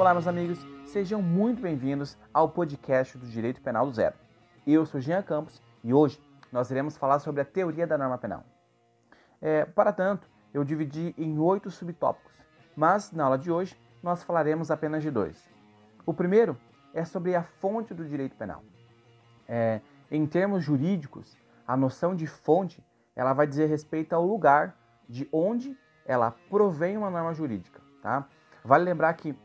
Olá, meus amigos, sejam muito bem-vindos ao podcast do Direito Penal do Zero. Eu sou Jean Campos e hoje nós iremos falar sobre a teoria da norma penal. É, para tanto, eu dividi em oito subtópicos, mas na aula de hoje nós falaremos apenas de dois. O primeiro é sobre a fonte do direito penal. É, em termos jurídicos, a noção de fonte ela vai dizer respeito ao lugar de onde ela provém uma norma jurídica. Tá? Vale lembrar que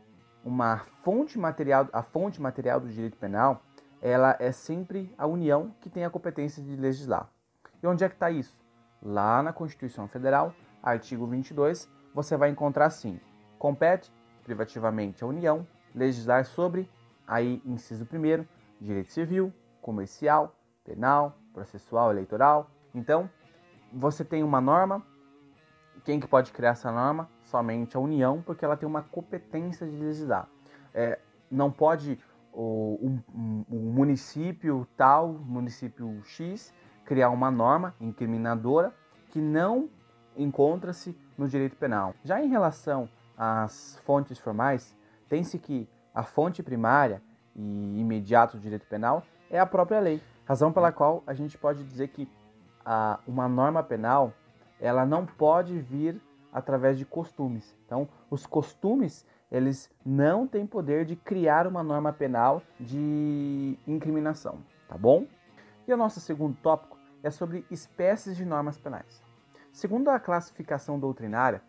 uma fonte material, a fonte material do direito penal, ela é sempre a União que tem a competência de legislar. E onde é que está isso? Lá na Constituição Federal, artigo 22, você vai encontrar assim: compete privativamente à União legislar sobre, aí inciso 1 direito civil, comercial, penal, processual, eleitoral. Então, você tem uma norma, quem que pode criar essa norma? Somente a União, porque ela tem uma competência de legislar. É, não pode o, um, um, município tal, município X, criar uma norma incriminadora que não encontra-se no direito penal. Já em relação às fontes formais, tem-se que a fonte primária e imediata do direito penal é a própria lei, razão pela qual a gente pode dizer que a, uma norma penal ela não pode vir através de costumes. Então, os costumes eles não têm poder de criar uma norma penal de incriminação, tá bom? E o nosso segundo tópico é sobre espécies de normas penais. Segundo a classificação doutrinária,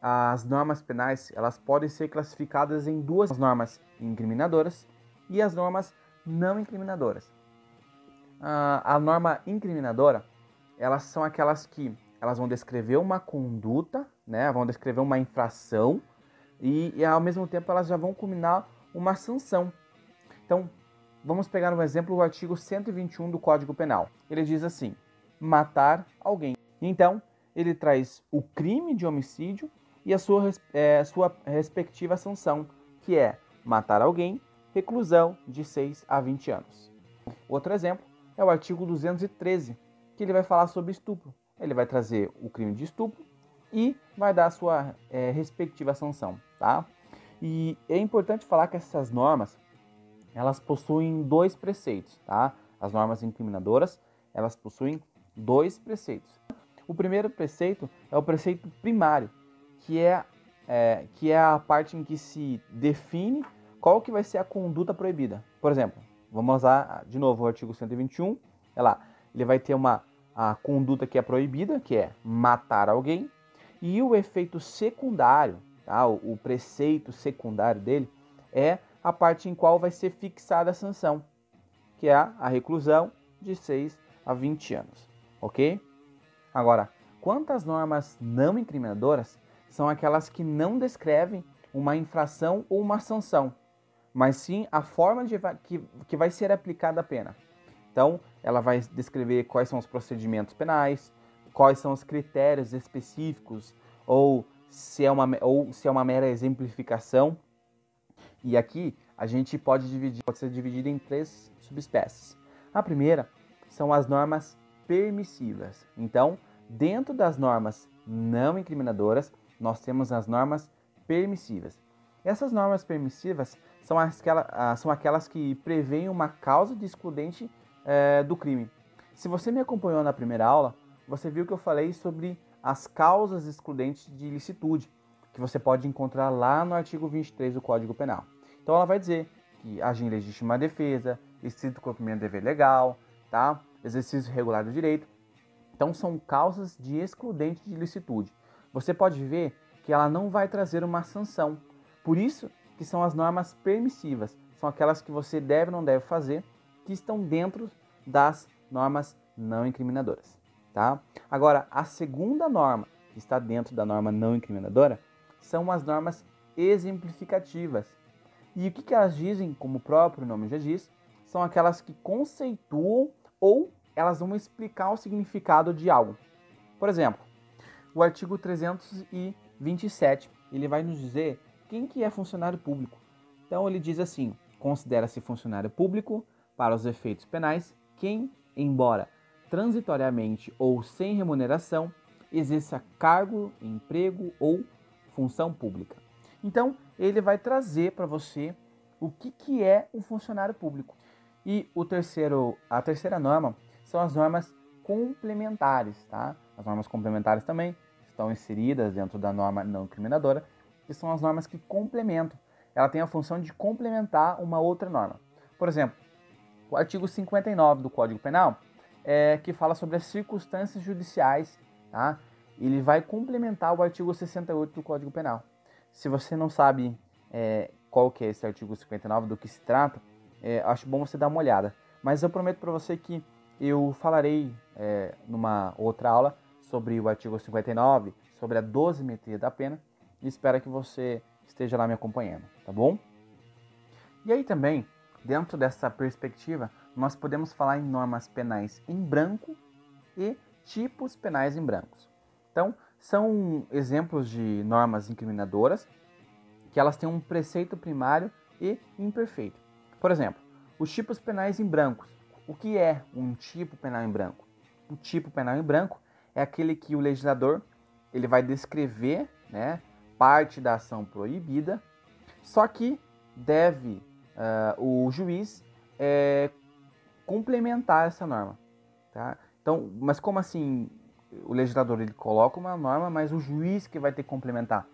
as normas penais elas podem ser classificadas em duas normas incriminadoras e as normas não incriminadoras. A norma incriminadora, elas são aquelas que elas vão descrever uma conduta, né, vão descrever uma infração e, e ao mesmo tempo elas já vão culminar uma sanção. Então, vamos pegar um exemplo o artigo 121 do Código Penal. Ele diz assim: matar alguém. Então, ele traz o crime de homicídio e a sua, é, sua respectiva sanção, que é matar alguém, reclusão de 6 a 20 anos. Outro exemplo é o artigo 213, que ele vai falar sobre estupro. Ele vai trazer o crime de estupro e vai dar a sua é, respectiva sanção, tá? E é importante falar que essas normas, elas possuem dois preceitos, tá? As normas incriminadoras, elas possuem dois preceitos. O primeiro preceito é o preceito primário, que é, é, que é a parte em que se define qual que vai ser a conduta proibida. Por exemplo, vamos usar de novo o artigo 121, é lá, ele vai ter uma a conduta que é proibida, que é matar alguém, e o efeito secundário, tá? o, o preceito secundário dele, é a parte em qual vai ser fixada a sanção, que é a reclusão de 6 a 20 anos, ok? Agora, quantas normas não incriminadoras são aquelas que não descrevem uma infração ou uma sanção, mas sim a forma de, que, que vai ser aplicada a pena. Então, ela vai descrever quais são os procedimentos penais, quais são os critérios específicos, ou se é uma, ou se é uma mera exemplificação. E aqui a gente pode dividir, pode ser dividido em três subespécies. A primeira são as normas permissivas. Então, dentro das normas não incriminadoras, nós temos as normas permissivas. Essas normas permissivas são, aquelas, ah, são aquelas que prevêem uma causa de excludente é, do crime. Se você me acompanhou na primeira aula, você viu que eu falei sobre as causas excludentes de ilicitude, que você pode encontrar lá no artigo 23 do Código Penal. Então ela vai dizer que agir em legítima defesa, estrito cumprimento de dever legal, tá? exercício regular do direito. Então são causas de excludente de ilicitude você pode ver que ela não vai trazer uma sanção. Por isso que são as normas permissivas, são aquelas que você deve ou não deve fazer, que estão dentro das normas não incriminadoras, tá? Agora, a segunda norma que está dentro da norma não incriminadora são as normas exemplificativas. E o que, que elas dizem, como o próprio nome já diz, são aquelas que conceituam ou elas vão explicar o significado de algo. Por exemplo, o artigo 327, ele vai nos dizer quem que é funcionário público. Então ele diz assim: considera-se funcionário público para os efeitos penais quem, embora transitoriamente ou sem remuneração, exerça cargo, emprego ou função pública. Então, ele vai trazer para você o que, que é um funcionário público. E o terceiro, a terceira norma são as normas complementares, tá? As normas complementares também estão inseridas dentro da norma não incriminadora, que são as normas que complementam. Ela tem a função de complementar uma outra norma. Por exemplo, o artigo 59 do Código Penal, é, que fala sobre as circunstâncias judiciais, tá? ele vai complementar o artigo 68 do Código Penal. Se você não sabe é, qual que é esse artigo 59, do que se trata, é, acho bom você dar uma olhada. Mas eu prometo para você que eu falarei é, numa outra aula sobre o artigo 59, sobre a dosimetria da pena, e espero que você esteja lá me acompanhando, tá bom? E aí também, dentro dessa perspectiva, nós podemos falar em normas penais em branco e tipos penais em brancos. Então, são exemplos de normas incriminadoras que elas têm um preceito primário e imperfeito. Por exemplo, os tipos penais em brancos. O que é um tipo penal em branco? Um tipo penal em branco é aquele que o legislador ele vai descrever né, parte da ação proibida, só que deve uh, o juiz é, complementar essa norma. Tá? Então, mas como assim o legislador ele coloca uma norma, mas o juiz que vai ter que complementar?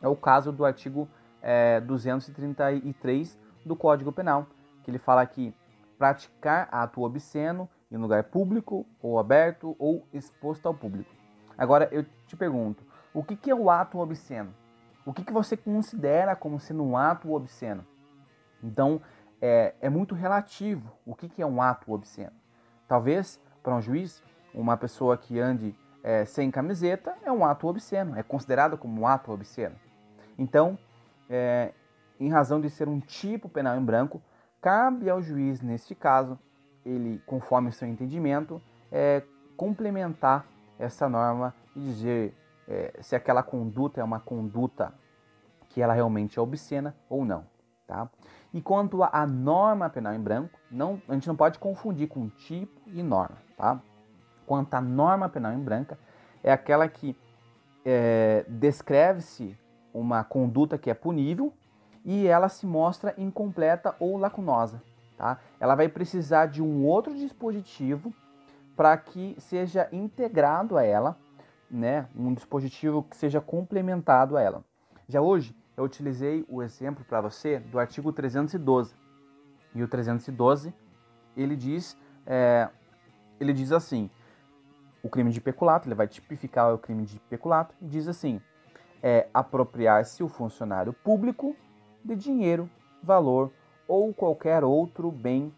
É o caso do artigo é, 233 do Código Penal, que ele fala que praticar ato obsceno em lugar público ou aberto ou exposto ao público. Agora eu te pergunto, o que, que é o ato obsceno? O que, que você considera como sendo um ato obsceno? Então, é, é muito relativo o que, que é um ato obsceno. Talvez, para um juiz, uma pessoa que ande é, sem camiseta é um ato obsceno, é considerado como um ato obsceno. Então, é, em razão de ser um tipo penal em branco, cabe ao juiz, neste caso, ele, conforme seu entendimento, é, complementar essa norma e dizer é, se aquela conduta é uma conduta que ela realmente é obscena ou não. Tá? E quanto à norma penal em branco, não, a gente não pode confundir com tipo e norma. Tá? Quanto à norma penal em branca, é aquela que é, descreve-se uma conduta que é punível e ela se mostra incompleta ou lacunosa. Tá? Ela vai precisar de um outro dispositivo para que seja integrado a ela, né? um dispositivo que seja complementado a ela. Já hoje eu utilizei o exemplo para você do artigo 312. E o 312 ele diz, é, ele diz assim: o crime de peculato, ele vai tipificar o crime de peculato e diz assim: é apropriar-se o funcionário público de dinheiro, valor ou qualquer outro bem.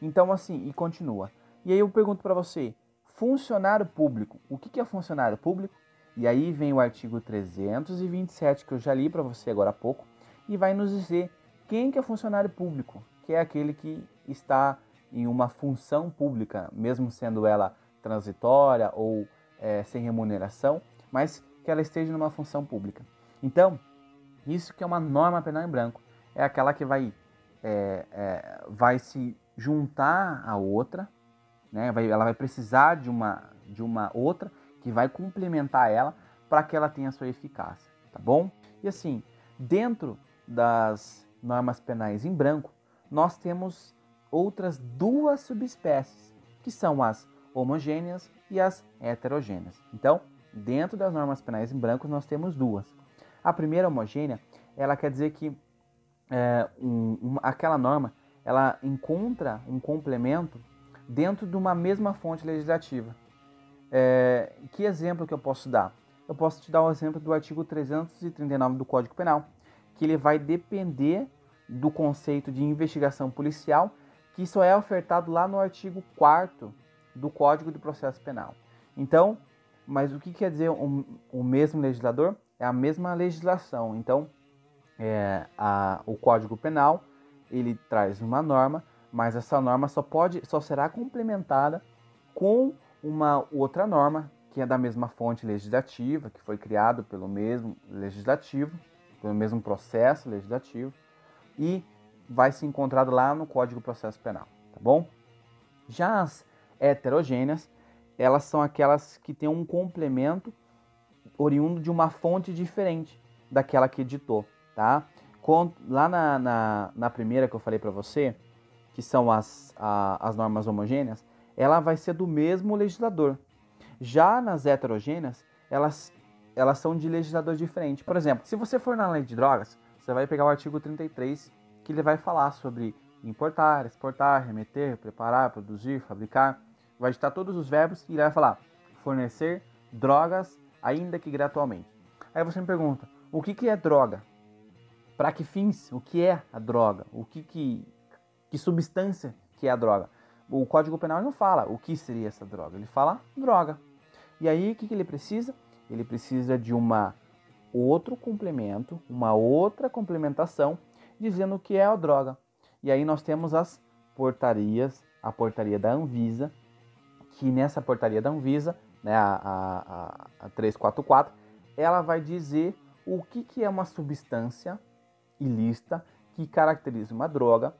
Então, assim, e continua. E aí eu pergunto para você: funcionário público, o que é funcionário público? E aí vem o artigo 327 que eu já li para você agora há pouco e vai nos dizer quem que é funcionário público, que é aquele que está em uma função pública, mesmo sendo ela transitória ou é, sem remuneração, mas que ela esteja numa função pública. Então, isso que é uma norma penal em branco, é aquela que vai, é, é, vai se juntar a outra, né? vai, ela vai precisar de uma, de uma outra que vai complementar ela para que ela tenha sua eficácia, tá bom? E assim, dentro das normas penais em branco, nós temos outras duas subespécies, que são as homogêneas e as heterogêneas. Então, dentro das normas penais em branco, nós temos duas. A primeira homogênea, ela quer dizer que é, um, uma, aquela norma ela encontra um complemento dentro de uma mesma fonte legislativa. É, que exemplo que eu posso dar? Eu posso te dar o um exemplo do artigo 339 do Código Penal, que ele vai depender do conceito de investigação policial, que só é ofertado lá no artigo 4 do Código de Processo Penal. Então, mas o que quer dizer o, o mesmo legislador? É a mesma legislação. Então, é, a, o Código Penal ele traz uma norma, mas essa norma só pode, só será complementada com uma outra norma que é da mesma fonte legislativa, que foi criado pelo mesmo legislativo, pelo mesmo processo legislativo e vai ser encontrado lá no Código de Processo Penal, tá bom? Já as heterogêneas, elas são aquelas que têm um complemento oriundo de uma fonte diferente daquela que editou. tá? lá na, na, na, primeira que eu falei para você, que são as, a, as normas homogêneas, ela vai ser do mesmo legislador. Já nas heterogêneas, elas, elas são de legislador diferente. Por exemplo, se você for na lei de drogas, você vai pegar o artigo 33, que ele vai falar sobre importar, exportar, remeter, preparar, produzir, fabricar. Vai estar todos os verbos e ele vai falar fornecer drogas, ainda que gratuitamente. Aí você me pergunta, o que, que é droga? Para que fins? O que é a droga? O que, que, que substância que é a droga? O Código Penal não fala o que seria essa droga, ele fala droga. E aí o que, que ele precisa? Ele precisa de uma outro complemento, uma outra complementação dizendo o que é a droga. E aí nós temos as portarias, a portaria da Anvisa, que nessa portaria da Anvisa, né, a, a, a 344, ela vai dizer o que, que é uma substância ilícita que caracteriza uma droga,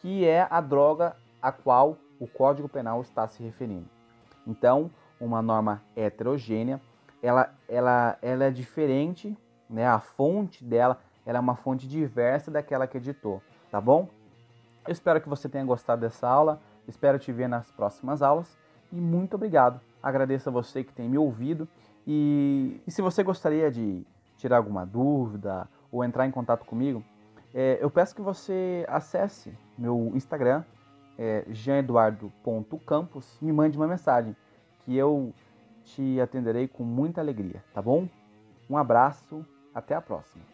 que é a droga a qual o Código Penal está se referindo. Então, uma norma heterogênea, ela, ela, ela é diferente, né? A fonte dela ela é uma fonte diversa daquela que editou, tá bom? Eu espero que você tenha gostado dessa aula, espero te ver nas próximas aulas e muito obrigado. Agradeço a você que tem me ouvido e, e se você gostaria de tirar alguma dúvida ou entrar em contato comigo, é, eu peço que você acesse meu Instagram, é, janeduardo.campos, me mande uma mensagem que eu te atenderei com muita alegria, tá bom? Um abraço, até a próxima.